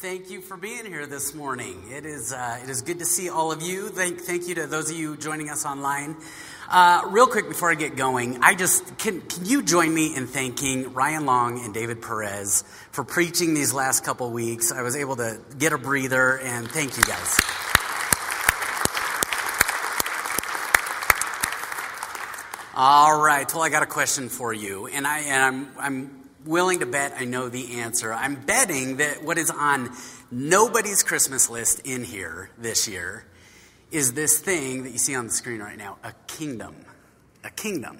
Thank you for being here this morning. It is, uh, it is good to see all of you. Thank, thank you to those of you joining us online. Uh, real quick before I get going, I just can, can you join me in thanking Ryan Long and David Perez for preaching these last couple weeks? I was able to get a breather, and thank you guys. All right. Well, I got a question for you, and I and I'm I'm willing to bet I know the answer. I'm betting that what is on nobody's Christmas list in here this year is this thing that you see on the screen right now, a kingdom. A kingdom.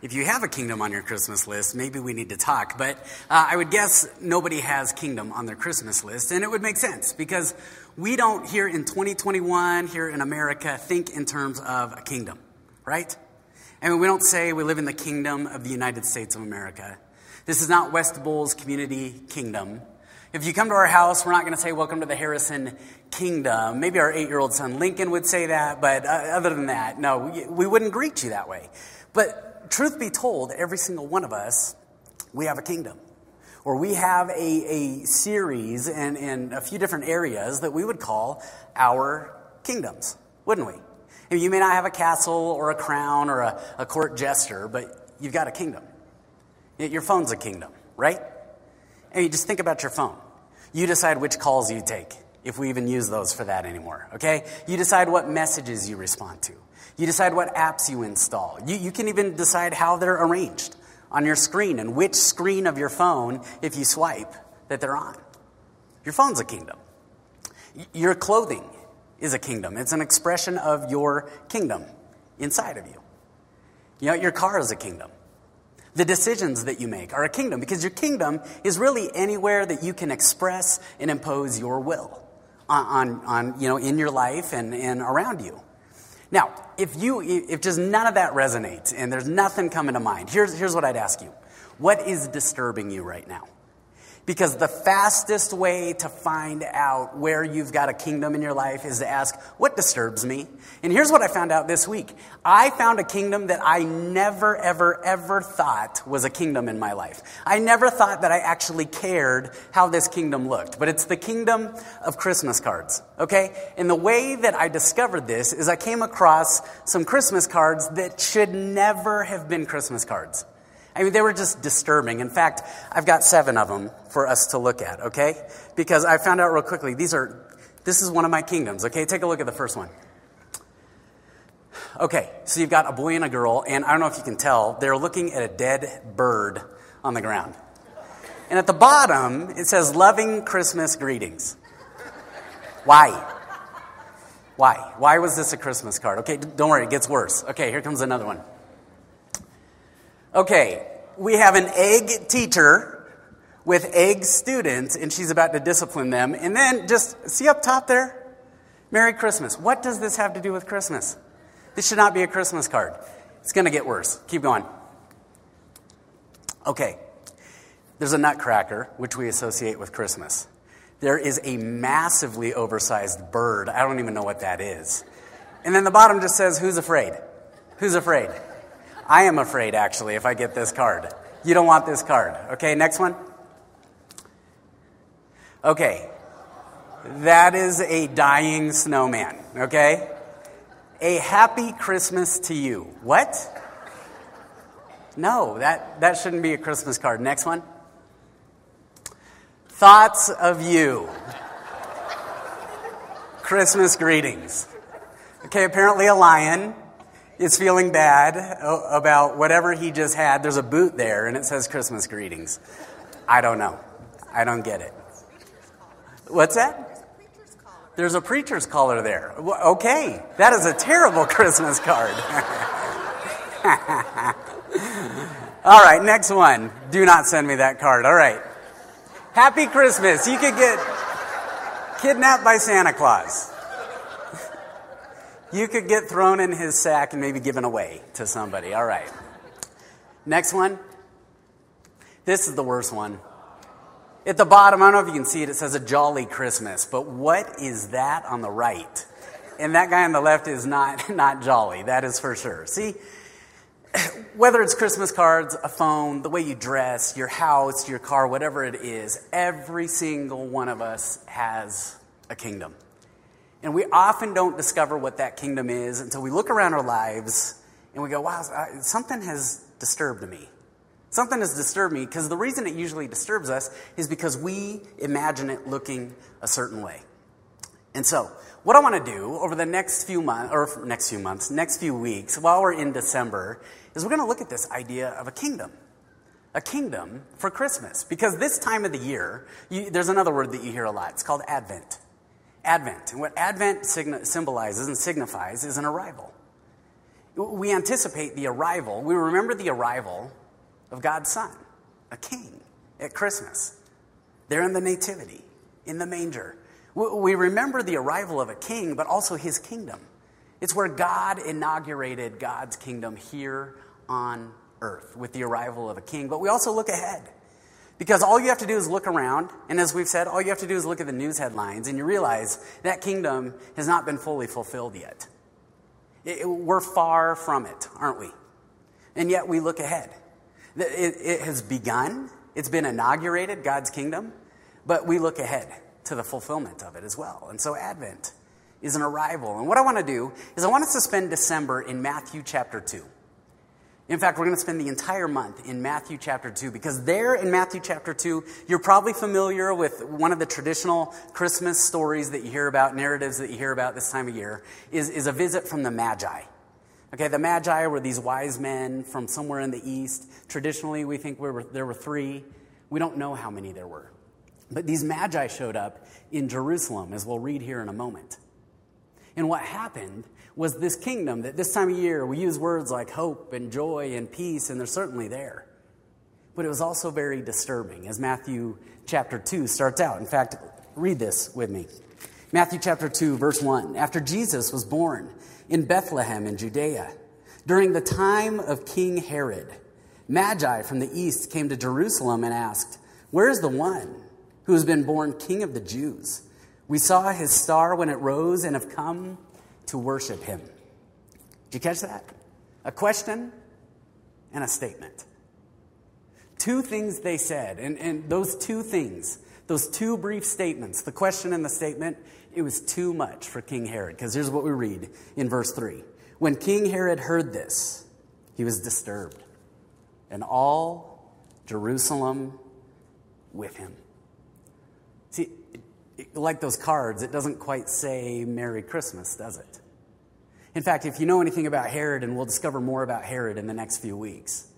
If you have a kingdom on your Christmas list, maybe we need to talk. But uh, I would guess nobody has kingdom on their Christmas list, and it would make sense because we don't here in 2021 here in America think in terms of a kingdom, right? I mean, we don't say we live in the kingdom of the United States of America. This is not West Bowles Community Kingdom. If you come to our house, we're not going to say, Welcome to the Harrison Kingdom. Maybe our eight year old son Lincoln would say that, but uh, other than that, no, we, we wouldn't greet you that way. But truth be told, every single one of us, we have a kingdom. Or we have a, a series in, in a few different areas that we would call our kingdoms, wouldn't we? You may not have a castle or a crown or a, a court jester, but you've got a kingdom. Your phone's a kingdom, right? And you just think about your phone. You decide which calls you take, if we even use those for that anymore, okay? You decide what messages you respond to. You decide what apps you install. You, you can even decide how they're arranged on your screen and which screen of your phone, if you swipe, that they're on. Your phone's a kingdom. Your clothing is a kingdom. It's an expression of your kingdom inside of you. You know, your car is a kingdom. The decisions that you make are a kingdom because your kingdom is really anywhere that you can express and impose your will on, on, you know, in your life and, and around you. Now, if you, if just none of that resonates and there's nothing coming to mind, here's, here's what I'd ask you. What is disturbing you right now? Because the fastest way to find out where you've got a kingdom in your life is to ask, What disturbs me? And here's what I found out this week I found a kingdom that I never, ever, ever thought was a kingdom in my life. I never thought that I actually cared how this kingdom looked, but it's the kingdom of Christmas cards, okay? And the way that I discovered this is I came across some Christmas cards that should never have been Christmas cards. I mean, they were just disturbing. In fact, I've got seven of them for us to look at, okay? Because I found out real quickly, these are, this is one of my kingdoms, okay? Take a look at the first one. Okay, so you've got a boy and a girl, and I don't know if you can tell, they're looking at a dead bird on the ground. And at the bottom, it says, Loving Christmas Greetings. Why? Why? Why was this a Christmas card? Okay, don't worry, it gets worse. Okay, here comes another one. Okay, we have an egg teacher with egg students, and she's about to discipline them. And then just see up top there? Merry Christmas. What does this have to do with Christmas? This should not be a Christmas card. It's going to get worse. Keep going. Okay, there's a nutcracker, which we associate with Christmas. There is a massively oversized bird. I don't even know what that is. And then the bottom just says, Who's afraid? Who's afraid? I am afraid, actually, if I get this card. You don't want this card. Okay, next one. Okay, that is a dying snowman, okay? A happy Christmas to you. What? No, that, that shouldn't be a Christmas card. Next one. Thoughts of you. Christmas greetings. Okay, apparently a lion is feeling bad about whatever he just had. There's a boot there and it says Christmas greetings. I don't know. I don't get it. What's that? There's a preacher's collar there. Okay, that is a terrible Christmas card. All right, next one. Do not send me that card. All right. Happy Christmas. You could get kidnapped by Santa Claus. You could get thrown in his sack and maybe given away to somebody. All right. Next one. This is the worst one. At the bottom, I don't know if you can see it, it says a jolly Christmas. But what is that on the right? And that guy on the left is not, not jolly, that is for sure. See, whether it's Christmas cards, a phone, the way you dress, your house, your car, whatever it is, every single one of us has a kingdom. And we often don't discover what that kingdom is until we look around our lives and we go, wow, something has disturbed me. Something has disturbed me because the reason it usually disturbs us is because we imagine it looking a certain way. And so, what I want to do over the next few months, or next few months, next few weeks, while we're in December, is we're going to look at this idea of a kingdom. A kingdom for Christmas. Because this time of the year, you, there's another word that you hear a lot. It's called Advent. Advent. And what Advent symbolizes and signifies is an arrival. We anticipate the arrival, we remember the arrival of God's Son, a king, at Christmas. There in the Nativity, in the manger. We remember the arrival of a king, but also his kingdom. It's where God inaugurated God's kingdom here on earth with the arrival of a king. But we also look ahead. Because all you have to do is look around, and as we've said, all you have to do is look at the news headlines, and you realize that kingdom has not been fully fulfilled yet. It, it, we're far from it, aren't we? And yet we look ahead. It, it has begun, it's been inaugurated, God's kingdom, but we look ahead to the fulfillment of it as well. And so Advent is an arrival. And what I want to do is I want us to spend December in Matthew chapter 2. In fact, we're going to spend the entire month in Matthew chapter 2 because there in Matthew chapter 2, you're probably familiar with one of the traditional Christmas stories that you hear about, narratives that you hear about this time of year, is, is a visit from the Magi. Okay, the Magi were these wise men from somewhere in the east. Traditionally, we think we were, there were three. We don't know how many there were. But these magi showed up in Jerusalem, as we'll read here in a moment. And what happened was this kingdom that this time of year we use words like hope and joy and peace, and they're certainly there. But it was also very disturbing, as Matthew chapter 2 starts out. In fact, read this with me. Matthew chapter 2, verse 1. After Jesus was born in Bethlehem in Judea, during the time of King Herod, Magi from the east came to Jerusalem and asked, Where is the one? who has been born King of the Jews. We saw his star when it rose and have come to worship him. Did you catch that? A question and a statement. Two things they said, and, and those two things, those two brief statements, the question and the statement, it was too much for King Herod. Because here's what we read in verse 3. When King Herod heard this, he was disturbed, and all Jerusalem with him. Like those cards, it doesn't quite say Merry Christmas, does it? In fact, if you know anything about Herod, and we'll discover more about Herod in the next few weeks,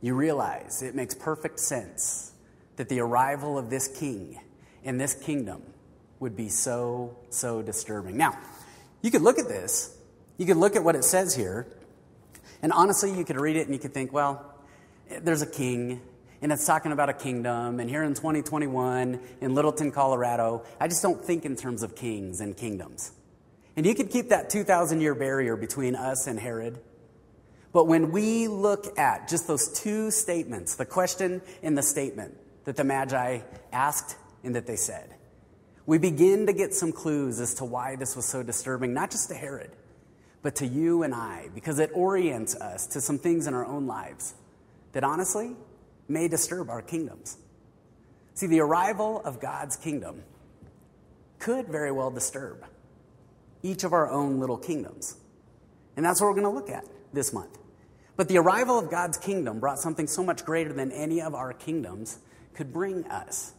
you realize it makes perfect sense that the arrival of this king in this kingdom would be so, so disturbing. Now, you could look at this, you could look at what it says here, and honestly, you could read it and you could think, well, there's a king, and it's talking about a kingdom. And here in 2021 in Littleton, Colorado, I just don't think in terms of kings and kingdoms. And you could keep that 2,000 year barrier between us and Herod. But when we look at just those two statements, the question and the statement that the Magi asked and that they said, we begin to get some clues as to why this was so disturbing, not just to Herod, but to you and I, because it orients us to some things in our own lives that honestly, may disturb our kingdoms. See, the arrival of God's kingdom could very well disturb each of our own little kingdoms. And that's what we're going to look at this month. But the arrival of God's kingdom brought something so much greater than any of our kingdoms could bring us.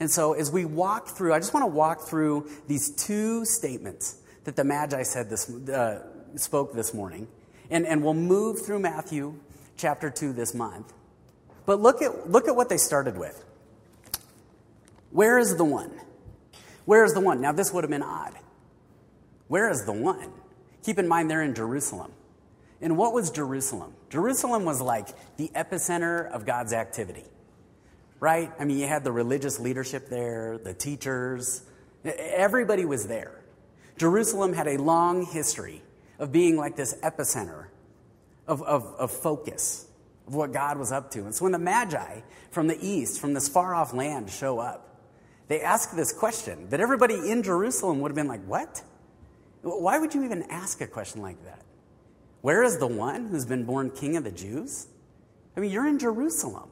And so, as we walk through, I just want to walk through these two statements that the Magi said this, uh, spoke this morning. And, and we'll move through Matthew chapter 2 this month. But look at, look at what they started with. Where is the one? Where is the one? Now, this would have been odd. Where is the one? Keep in mind they're in Jerusalem. And what was Jerusalem? Jerusalem was like the epicenter of God's activity, right? I mean, you had the religious leadership there, the teachers, everybody was there. Jerusalem had a long history of being like this epicenter of, of, of focus of what God was up to. And so when the Magi from the east, from this far off land, show up, they ask this question that everybody in Jerusalem would have been like, What? Why would you even ask a question like that? Where is the one who's been born king of the Jews? I mean, you're in Jerusalem.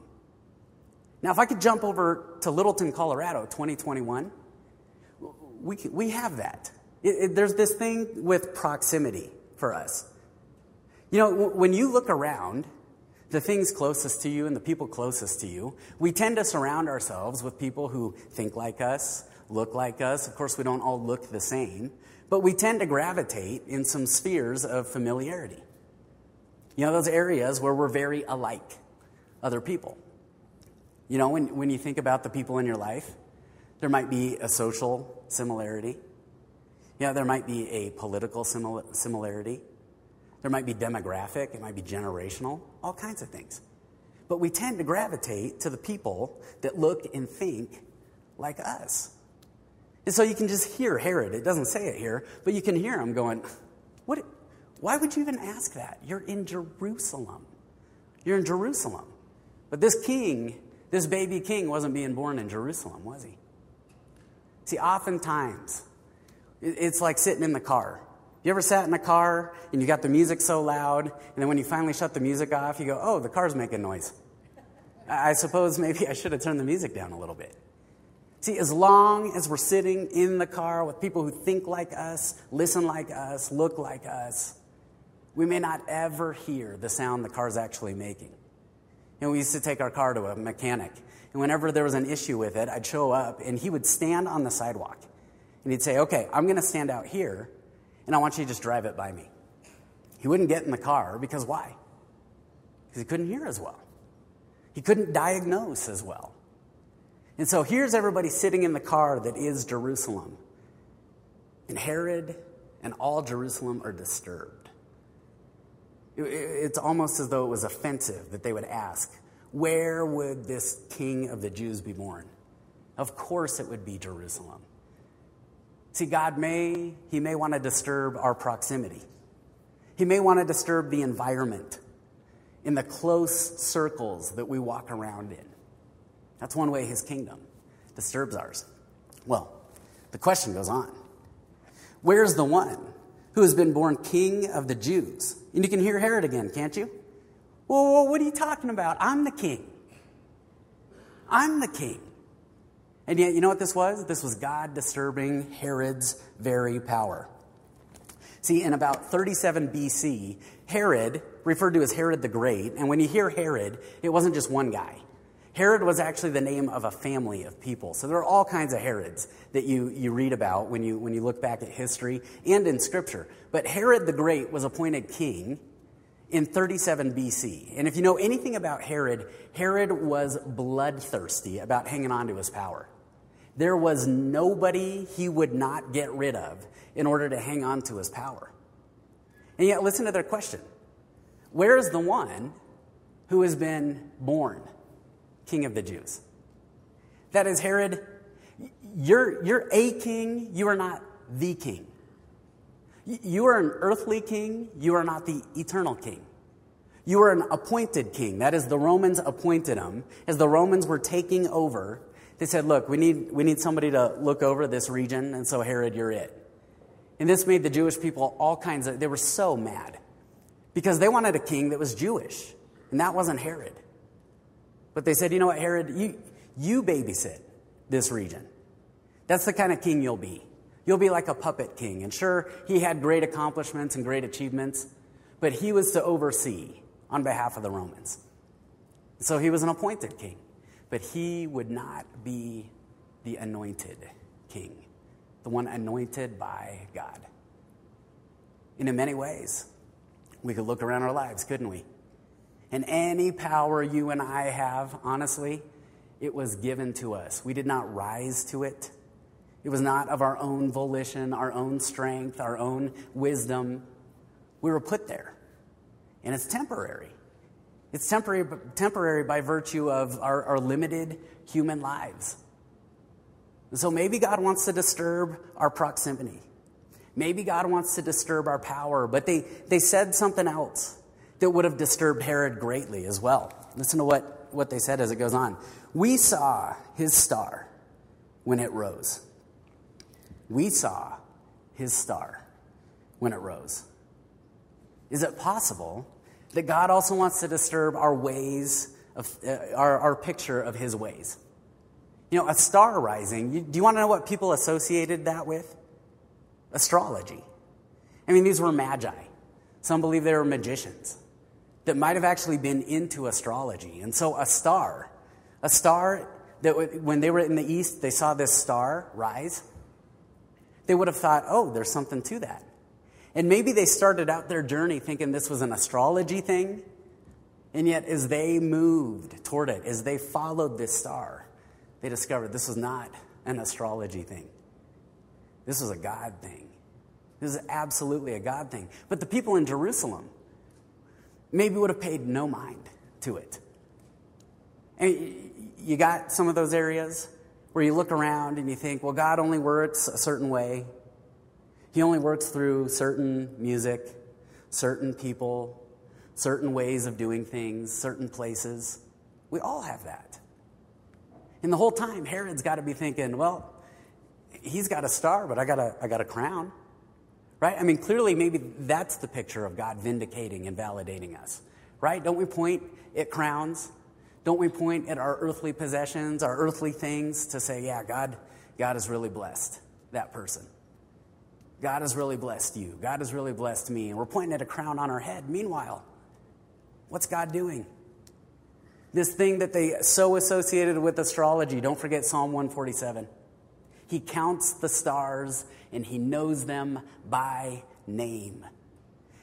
Now, if I could jump over to Littleton, Colorado, 2021, we, we have that. It, it, there's this thing with proximity for us. You know, w- when you look around, the things closest to you and the people closest to you, we tend to surround ourselves with people who think like us, look like us. Of course, we don't all look the same, but we tend to gravitate in some spheres of familiarity. You know, those areas where we're very alike other people. You know, when, when you think about the people in your life, there might be a social similarity. Know, there might be a political simil- similarity. There might be demographic, it might be generational, all kinds of things. But we tend to gravitate to the people that look and think like us. And so you can just hear Herod. It doesn't say it here, but you can hear him going, what, Why would you even ask that? You're in Jerusalem. You're in Jerusalem. But this king, this baby king, wasn't being born in Jerusalem, was he? See, oftentimes, it's like sitting in the car. You ever sat in a car and you got the music so loud, and then when you finally shut the music off, you go, oh, the car's making noise. I suppose maybe I should have turned the music down a little bit. See, as long as we're sitting in the car with people who think like us, listen like us, look like us, we may not ever hear the sound the car's actually making. You know, we used to take our car to a mechanic, and whenever there was an issue with it, I'd show up, and he would stand on the sidewalk, and he'd say, Okay, I'm going to stand out here, and I want you to just drive it by me. He wouldn't get in the car because why? Because he couldn't hear as well. He couldn't diagnose as well. And so here's everybody sitting in the car that is Jerusalem. And Herod and all Jerusalem are disturbed. It's almost as though it was offensive that they would ask, Where would this king of the Jews be born? Of course it would be Jerusalem. See, God may, He may want to disturb our proximity. He may want to disturb the environment in the close circles that we walk around in. That's one way His kingdom disturbs ours. Well, the question goes on Where's the one who has been born king of the Jews? And you can hear Herod again, can't you? Well, what are you talking about? I'm the king. I'm the king. And yet, you know what this was? This was God disturbing Herod's very power. See, in about 37 BC, Herod, referred to as Herod the Great, and when you hear Herod, it wasn't just one guy. Herod was actually the name of a family of people. So there are all kinds of Herods that you, you read about when you, when you look back at history and in Scripture. But Herod the Great was appointed king in 37 BC. And if you know anything about Herod, Herod was bloodthirsty about hanging on to his power. There was nobody he would not get rid of in order to hang on to his power. And yet, listen to their question Where is the one who has been born king of the Jews? That is, Herod, you're, you're a king, you are not the king. You are an earthly king, you are not the eternal king. You are an appointed king. That is, the Romans appointed him. As the Romans were taking over, they said, Look, we need, we need somebody to look over this region, and so Herod, you're it. And this made the Jewish people all kinds of, they were so mad because they wanted a king that was Jewish, and that wasn't Herod. But they said, You know what, Herod, you, you babysit this region. That's the kind of king you'll be. You'll be like a puppet king. And sure, he had great accomplishments and great achievements, but he was to oversee on behalf of the Romans. So he was an appointed king but he would not be the anointed king, the one anointed by God. And in many ways, we could look around our lives, couldn't we? And any power you and I have, honestly, it was given to us. We did not rise to it. It was not of our own volition, our own strength, our own wisdom. We were put there. And it's temporary. It's temporary, temporary by virtue of our, our limited human lives. So maybe God wants to disturb our proximity. Maybe God wants to disturb our power, but they, they said something else that would have disturbed Herod greatly as well. Listen to what, what they said as it goes on. We saw his star when it rose. We saw his star when it rose. Is it possible that God also wants to disturb our ways, of, uh, our, our picture of his ways? You know, a star rising, you, do you want to know what people associated that with? Astrology. I mean, these were magi. Some believe they were magicians that might have actually been into astrology. And so a star, a star that when they were in the east, they saw this star rise, they would have thought, oh, there's something to that. And maybe they started out their journey thinking this was an astrology thing. And yet, as they moved toward it, as they followed this star, they discovered this was not an astrology thing. This was a God thing. This is absolutely a God thing. But the people in Jerusalem maybe would have paid no mind to it. And you got some of those areas where you look around and you think, well, God only works a certain way. He only works through certain music, certain people, certain ways of doing things, certain places. We all have that. And the whole time, Herod's got to be thinking, well, he's got a star, but I got a, I got a crown. Right? I mean, clearly, maybe that's the picture of God vindicating and validating us. Right? Don't we point at crowns? Don't we point at our earthly possessions, our earthly things to say, yeah, God, God has really blessed that person. God has really blessed you. God has really blessed me. And we're pointing at a crown on our head. Meanwhile, what's God doing? This thing that they so associated with astrology, don't forget Psalm 147. He counts the stars and he knows them by name.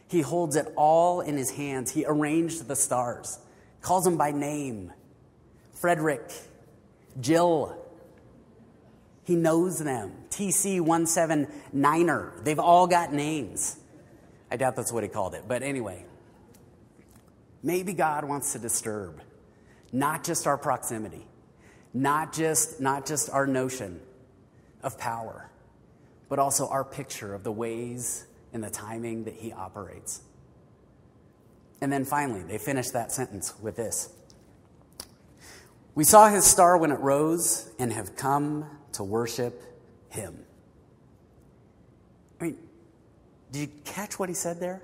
He holds it all in his hands. He arranged the stars, calls them by name Frederick, Jill. He knows them. TC 179er. They've all got names. I doubt that's what he called it. But anyway, maybe God wants to disturb not just our proximity, not just, not just our notion of power, but also our picture of the ways and the timing that He operates. And then finally, they finish that sentence with this We saw His star when it rose and have come to worship Him. I mean, did you catch what He said there?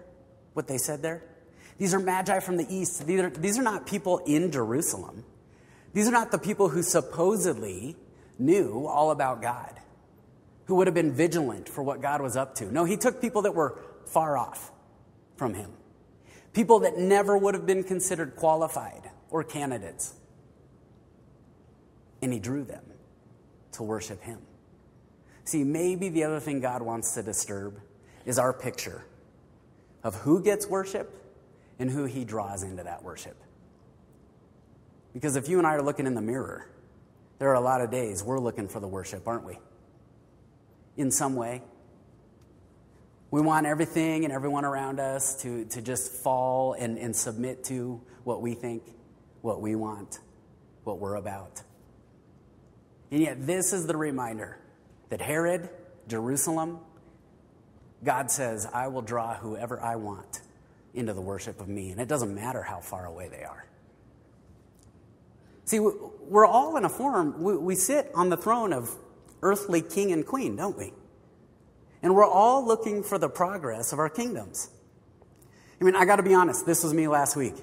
What they said there? These are magi from the east. These are, these are not people in Jerusalem. These are not the people who supposedly knew all about God, who would have been vigilant for what God was up to. No, he took people that were far off from him, people that never would have been considered qualified or candidates. And he drew them to worship him. See, maybe the other thing God wants to disturb is our picture of who gets worship and who He draws into that worship. Because if you and I are looking in the mirror, there are a lot of days we're looking for the worship, aren't we? In some way. We want everything and everyone around us to, to just fall and, and submit to what we think, what we want, what we're about. And yet, this is the reminder that Herod, Jerusalem, God says, I will draw whoever I want into the worship of me. And it doesn't matter how far away they are. See, we're all in a form, we sit on the throne of earthly king and queen, don't we? And we're all looking for the progress of our kingdoms. I mean, I got to be honest, this was me last week.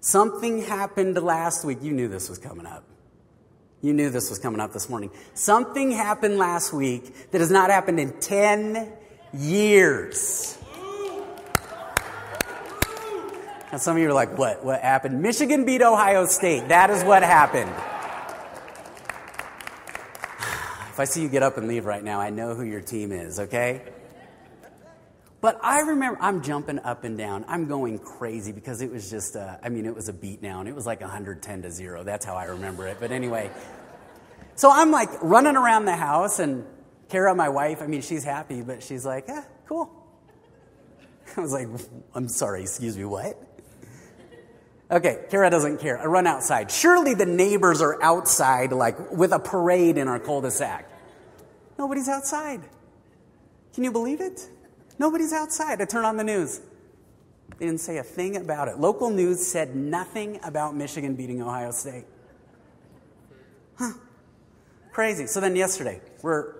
Something happened last week. You knew this was coming up. You knew this was coming up this morning. Something happened last week that has not happened in 10 years. And some of you are like, what? What happened? Michigan beat Ohio State. That is what happened. If I see you get up and leave right now, I know who your team is, okay? But I remember I'm jumping up and down. I'm going crazy because it was just, uh, I mean, it was a beat down. It was like 110 to 0. That's how I remember it. But anyway, so I'm like running around the house, and Kara, my wife, I mean, she's happy, but she's like, eh, cool. I was like, I'm sorry, excuse me, what? Okay, Kara doesn't care. I run outside. Surely the neighbors are outside, like with a parade in our cul de sac. Nobody's outside. Can you believe it? Nobody's outside. I turn on the news. They didn't say a thing about it. Local news said nothing about Michigan beating Ohio State. Huh. Crazy. So then yesterday, we're,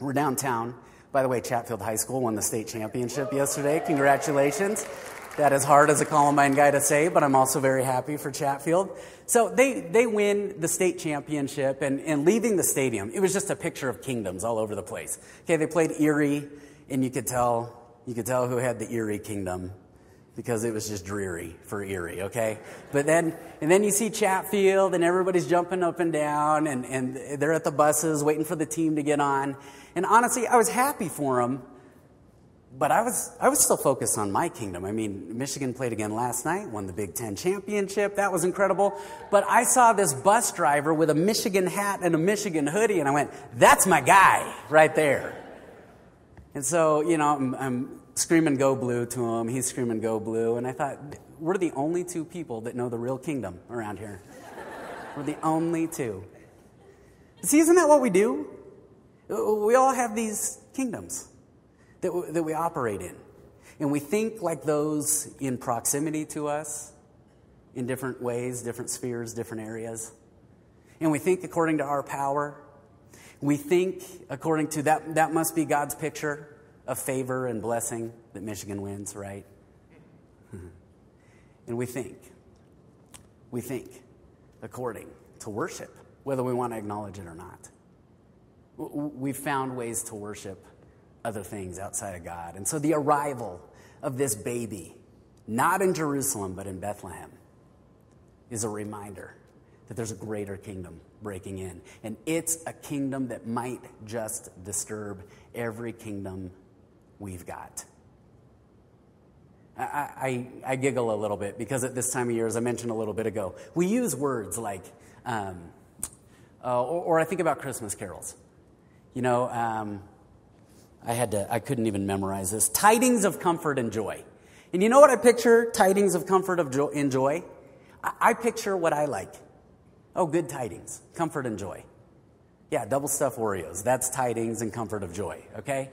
we're downtown. By the way, Chatfield High School won the state championship yesterday. Congratulations. That is hard as a Columbine guy to say, but I'm also very happy for Chatfield. So they, they win the state championship, and, and leaving the stadium, it was just a picture of kingdoms all over the place. Okay, they played Erie, and you could tell, you could tell who had the Erie kingdom because it was just dreary for Erie, okay? But then, and then you see Chatfield, and everybody's jumping up and down, and, and they're at the buses waiting for the team to get on. And honestly, I was happy for them but I was, I was still focused on my kingdom. I mean, Michigan played again last night, won the Big Ten championship. That was incredible. But I saw this bus driver with a Michigan hat and a Michigan hoodie, and I went, that's my guy right there. And so, you know, I'm, I'm screaming go blue to him. He's screaming go blue. And I thought, we're the only two people that know the real kingdom around here. we're the only two. See, isn't that what we do? We all have these kingdoms that, that we operate in. And we think like those in proximity to us in different ways, different spheres, different areas. And we think according to our power. We think according to that, that must be God's picture of favor and blessing that Michigan wins, right? and we think, we think according to worship, whether we want to acknowledge it or not. We've found ways to worship other things outside of God. And so the arrival of this baby, not in Jerusalem, but in Bethlehem, is a reminder that there's a greater kingdom breaking in. And it's a kingdom that might just disturb every kingdom we've got. I, I, I, giggle a little bit because at this time of year, as I mentioned a little bit ago, we use words like, um, uh, or, or, I think about Christmas carols. You know, um, I had to, I couldn't even memorize this. Tidings of comfort and joy. And you know what I picture? Tidings of comfort of joy, and joy. I, I picture what I like. Oh, good tidings, comfort and joy. Yeah, double stuffed Oreos. That's tidings and comfort of joy, okay?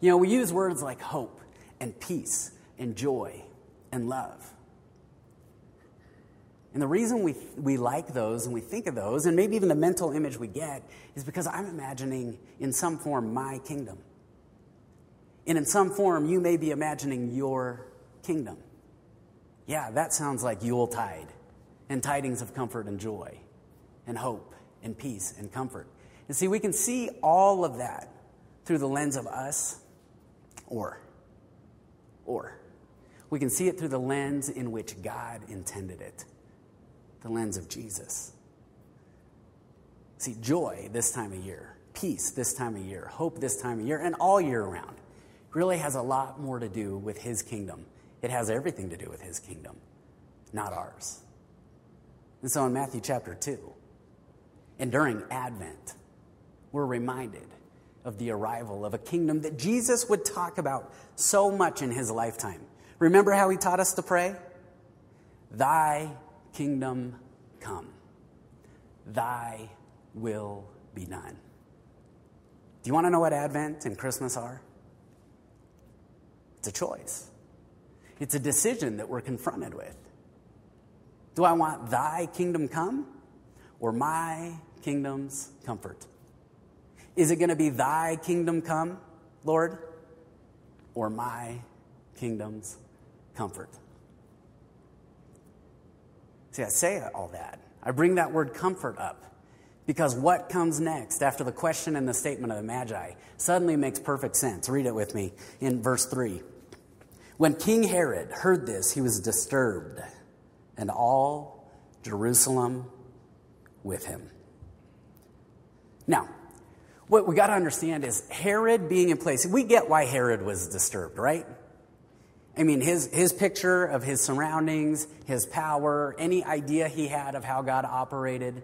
You know, we use words like hope and peace and joy and love. And the reason we, we like those and we think of those, and maybe even the mental image we get, is because I'm imagining in some form my kingdom. And in some form, you may be imagining your kingdom. Yeah, that sounds like Yuletide and tidings of comfort and joy and hope and peace and comfort. And see, we can see all of that through the lens of us or, or. We can see it through the lens in which God intended it the lens of Jesus. See, joy this time of year, peace this time of year, hope this time of year, and all year round really has a lot more to do with His kingdom. It has everything to do with His kingdom, not ours. And so in Matthew chapter 2, and during Advent, we're reminded of the arrival of a kingdom that Jesus would talk about so much in his lifetime. Remember how he taught us to pray? Thy kingdom come, thy will be done. Do you want to know what Advent and Christmas are? It's a choice, it's a decision that we're confronted with. Do I want thy kingdom come or my kingdom's comfort? Is it going to be thy kingdom come, Lord, or my kingdom's comfort? See, I say all that. I bring that word comfort up because what comes next after the question and the statement of the Magi suddenly makes perfect sense. Read it with me in verse 3. When King Herod heard this, he was disturbed, and all Jerusalem with him. Now, what we got to understand is Herod being in place. We get why Herod was disturbed, right? I mean, his, his picture of his surroundings, his power, any idea he had of how God operated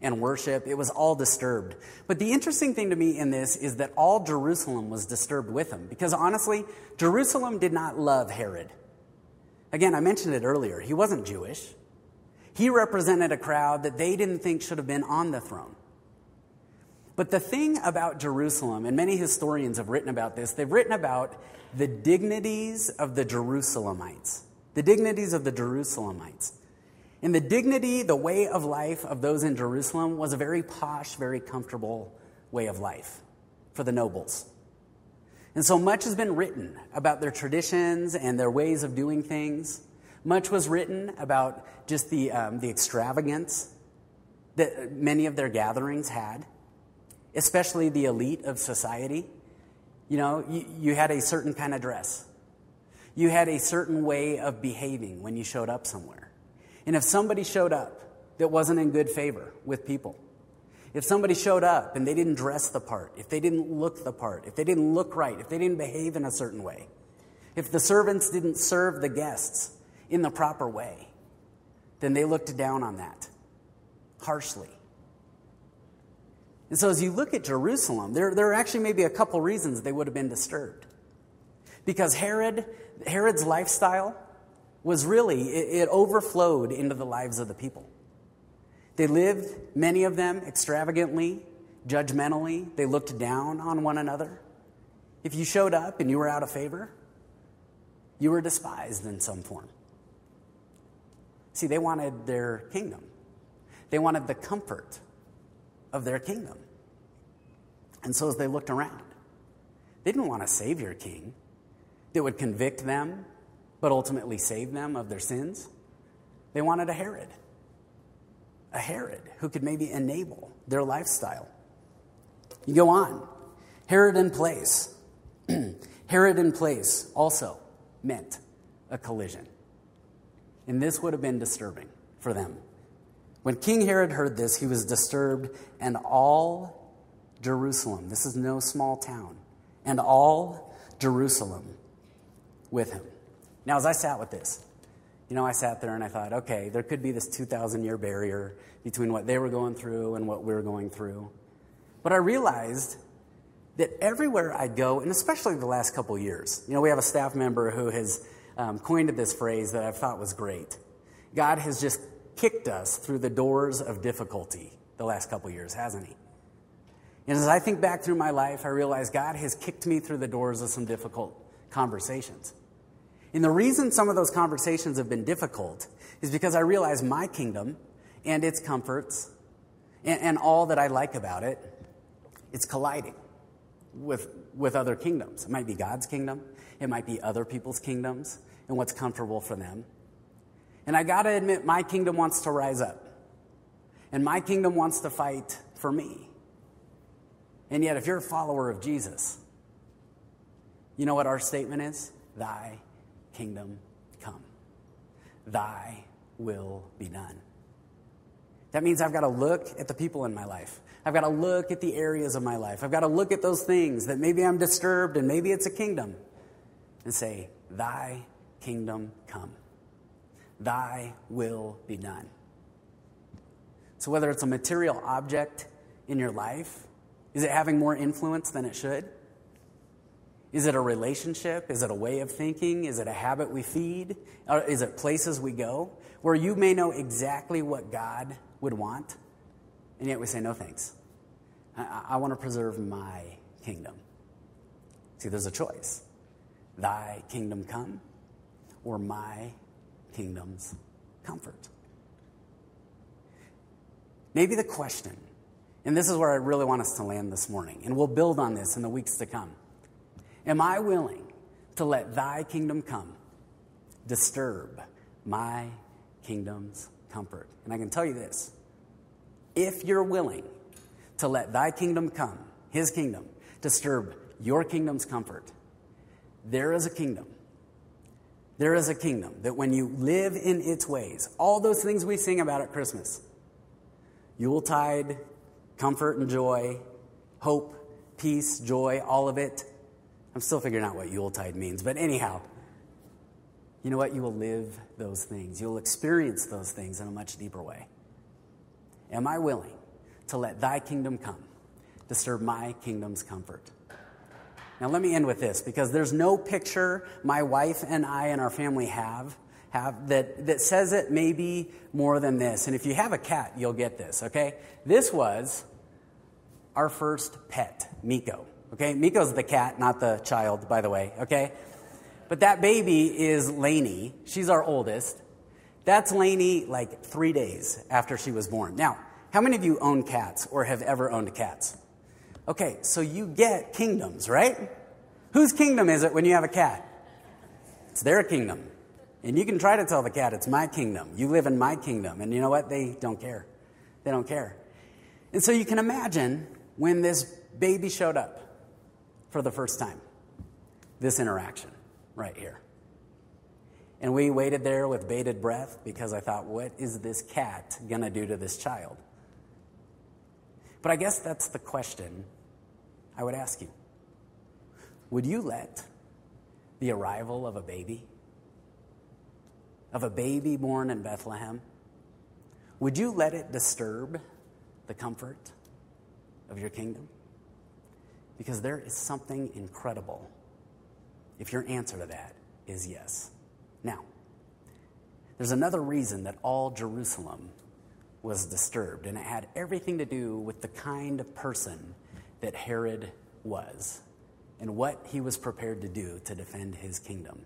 and worship, it was all disturbed. But the interesting thing to me in this is that all Jerusalem was disturbed with him. Because honestly, Jerusalem did not love Herod. Again, I mentioned it earlier. He wasn't Jewish. He represented a crowd that they didn't think should have been on the throne. But the thing about Jerusalem, and many historians have written about this, they've written about the dignities of the Jerusalemites. The dignities of the Jerusalemites. And the dignity, the way of life of those in Jerusalem was a very posh, very comfortable way of life for the nobles. And so much has been written about their traditions and their ways of doing things. Much was written about just the, um, the extravagance that many of their gatherings had, especially the elite of society. You know, you, you had a certain kind of dress, you had a certain way of behaving when you showed up somewhere. And if somebody showed up that wasn't in good favor with people, if somebody showed up and they didn't dress the part, if they didn't look the part, if they didn't look right, if they didn't behave in a certain way, if the servants didn't serve the guests in the proper way, then they looked down on that harshly. And so, as you look at Jerusalem, there, there are actually maybe a couple reasons they would have been disturbed. Because Herod, Herod's lifestyle was really, it, it overflowed into the lives of the people. They lived, many of them, extravagantly, judgmentally. They looked down on one another. If you showed up and you were out of favor, you were despised in some form. See, they wanted their kingdom, they wanted the comfort of their kingdom. And so as they looked around, they didn't want a Savior king that would convict them, but ultimately save them of their sins. They wanted a Herod a Herod who could maybe enable their lifestyle. You go on. Herod in place. Herod in place also meant a collision. And this would have been disturbing for them. When King Herod heard this, he was disturbed, and all Jerusalem, this is no small town, and all Jerusalem with him. Now, as I sat with this, you know, I sat there and I thought, okay, there could be this 2,000 year barrier between what they were going through and what we are going through. But I realized that everywhere I go, and especially the last couple years, you know, we have a staff member who has um, coined this phrase that I thought was great. God has just kicked us through the doors of difficulty the last couple years, hasn't He? And as I think back through my life, I realize God has kicked me through the doors of some difficult conversations. And the reason some of those conversations have been difficult is because I realize my kingdom and its comforts and, and all that I like about it, it's colliding with, with other kingdoms. It might be God's kingdom, it might be other people's kingdoms, and what's comfortable for them. And I got to admit, my kingdom wants to rise up. And my kingdom wants to fight for me. And yet, if you're a follower of Jesus, you know what our statement is? Thy kingdom come. Thy will be done. That means I've got to look at the people in my life. I've got to look at the areas of my life. I've got to look at those things that maybe I'm disturbed and maybe it's a kingdom and say, Thy kingdom come. Thy will be done. So, whether it's a material object in your life, is it having more influence than it should? Is it a relationship? Is it a way of thinking? Is it a habit we feed? Or is it places we go where you may know exactly what God would want, and yet we say, no thanks. I, I want to preserve my kingdom. See, there's a choice Thy kingdom come, or my kingdom's comfort. Maybe the question, and this is where I really want us to land this morning, and we'll build on this in the weeks to come. Am I willing to let thy kingdom come disturb my kingdom's comfort? And I can tell you this if you're willing to let thy kingdom come, his kingdom, disturb your kingdom's comfort, there is a kingdom. There is a kingdom that when you live in its ways, all those things we sing about at Christmas, Yuletide, comfort and joy, hope, peace, joy, all of it, I'm still figuring out what Yuletide means, but anyhow, you know what? You will live those things. You'll experience those things in a much deeper way. Am I willing to let thy kingdom come, disturb my kingdom's comfort? Now, let me end with this because there's no picture my wife and I and our family have, have that, that says it maybe more than this. And if you have a cat, you'll get this, okay? This was our first pet, Miko. Okay, Miko's the cat, not the child, by the way, okay? But that baby is Lainey. She's our oldest. That's Lainey like three days after she was born. Now, how many of you own cats or have ever owned cats? Okay, so you get kingdoms, right? Whose kingdom is it when you have a cat? It's their kingdom. And you can try to tell the cat, it's my kingdom. You live in my kingdom. And you know what? They don't care. They don't care. And so you can imagine when this baby showed up for the first time, this interaction right here. And we waited there with bated breath because I thought, what is this cat going to do to this child? But I guess that's the question I would ask you. Would you let the arrival of a baby, of a baby born in Bethlehem, would you let it disturb the comfort of your kingdom? Because there is something incredible if your answer to that is yes. Now, there's another reason that all Jerusalem was disturbed, and it had everything to do with the kind of person that Herod was and what he was prepared to do to defend his kingdom.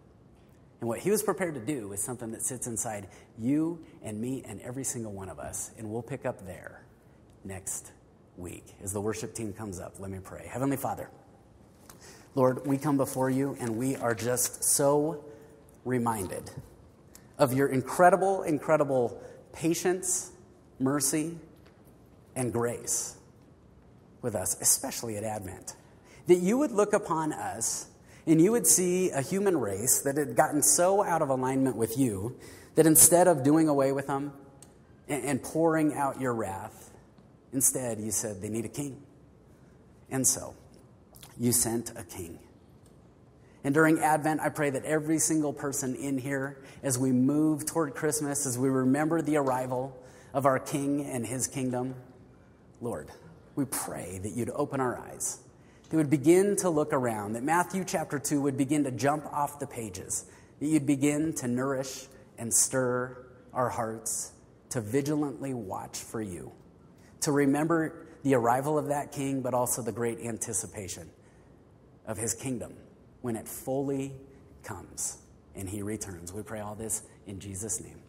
And what he was prepared to do is something that sits inside you and me and every single one of us. And we'll pick up there next week as the worship team comes up. Let me pray. Heavenly Father, Lord, we come before you and we are just so reminded of your incredible, incredible patience, mercy, and grace with us, especially at Advent. That you would look upon us and you would see a human race that had gotten so out of alignment with you that instead of doing away with them and pouring out your wrath, instead you said they need a king. And so you sent a king. And during Advent, I pray that every single person in here, as we move toward Christmas, as we remember the arrival of our King and his kingdom, Lord, we pray that you'd open our eyes, that would begin to look around, that Matthew chapter 2 would begin to jump off the pages, that you'd begin to nourish and stir our hearts to vigilantly watch for you, to remember the arrival of that king, but also the great anticipation of his kingdom when it fully comes and he returns. We pray all this in Jesus' name.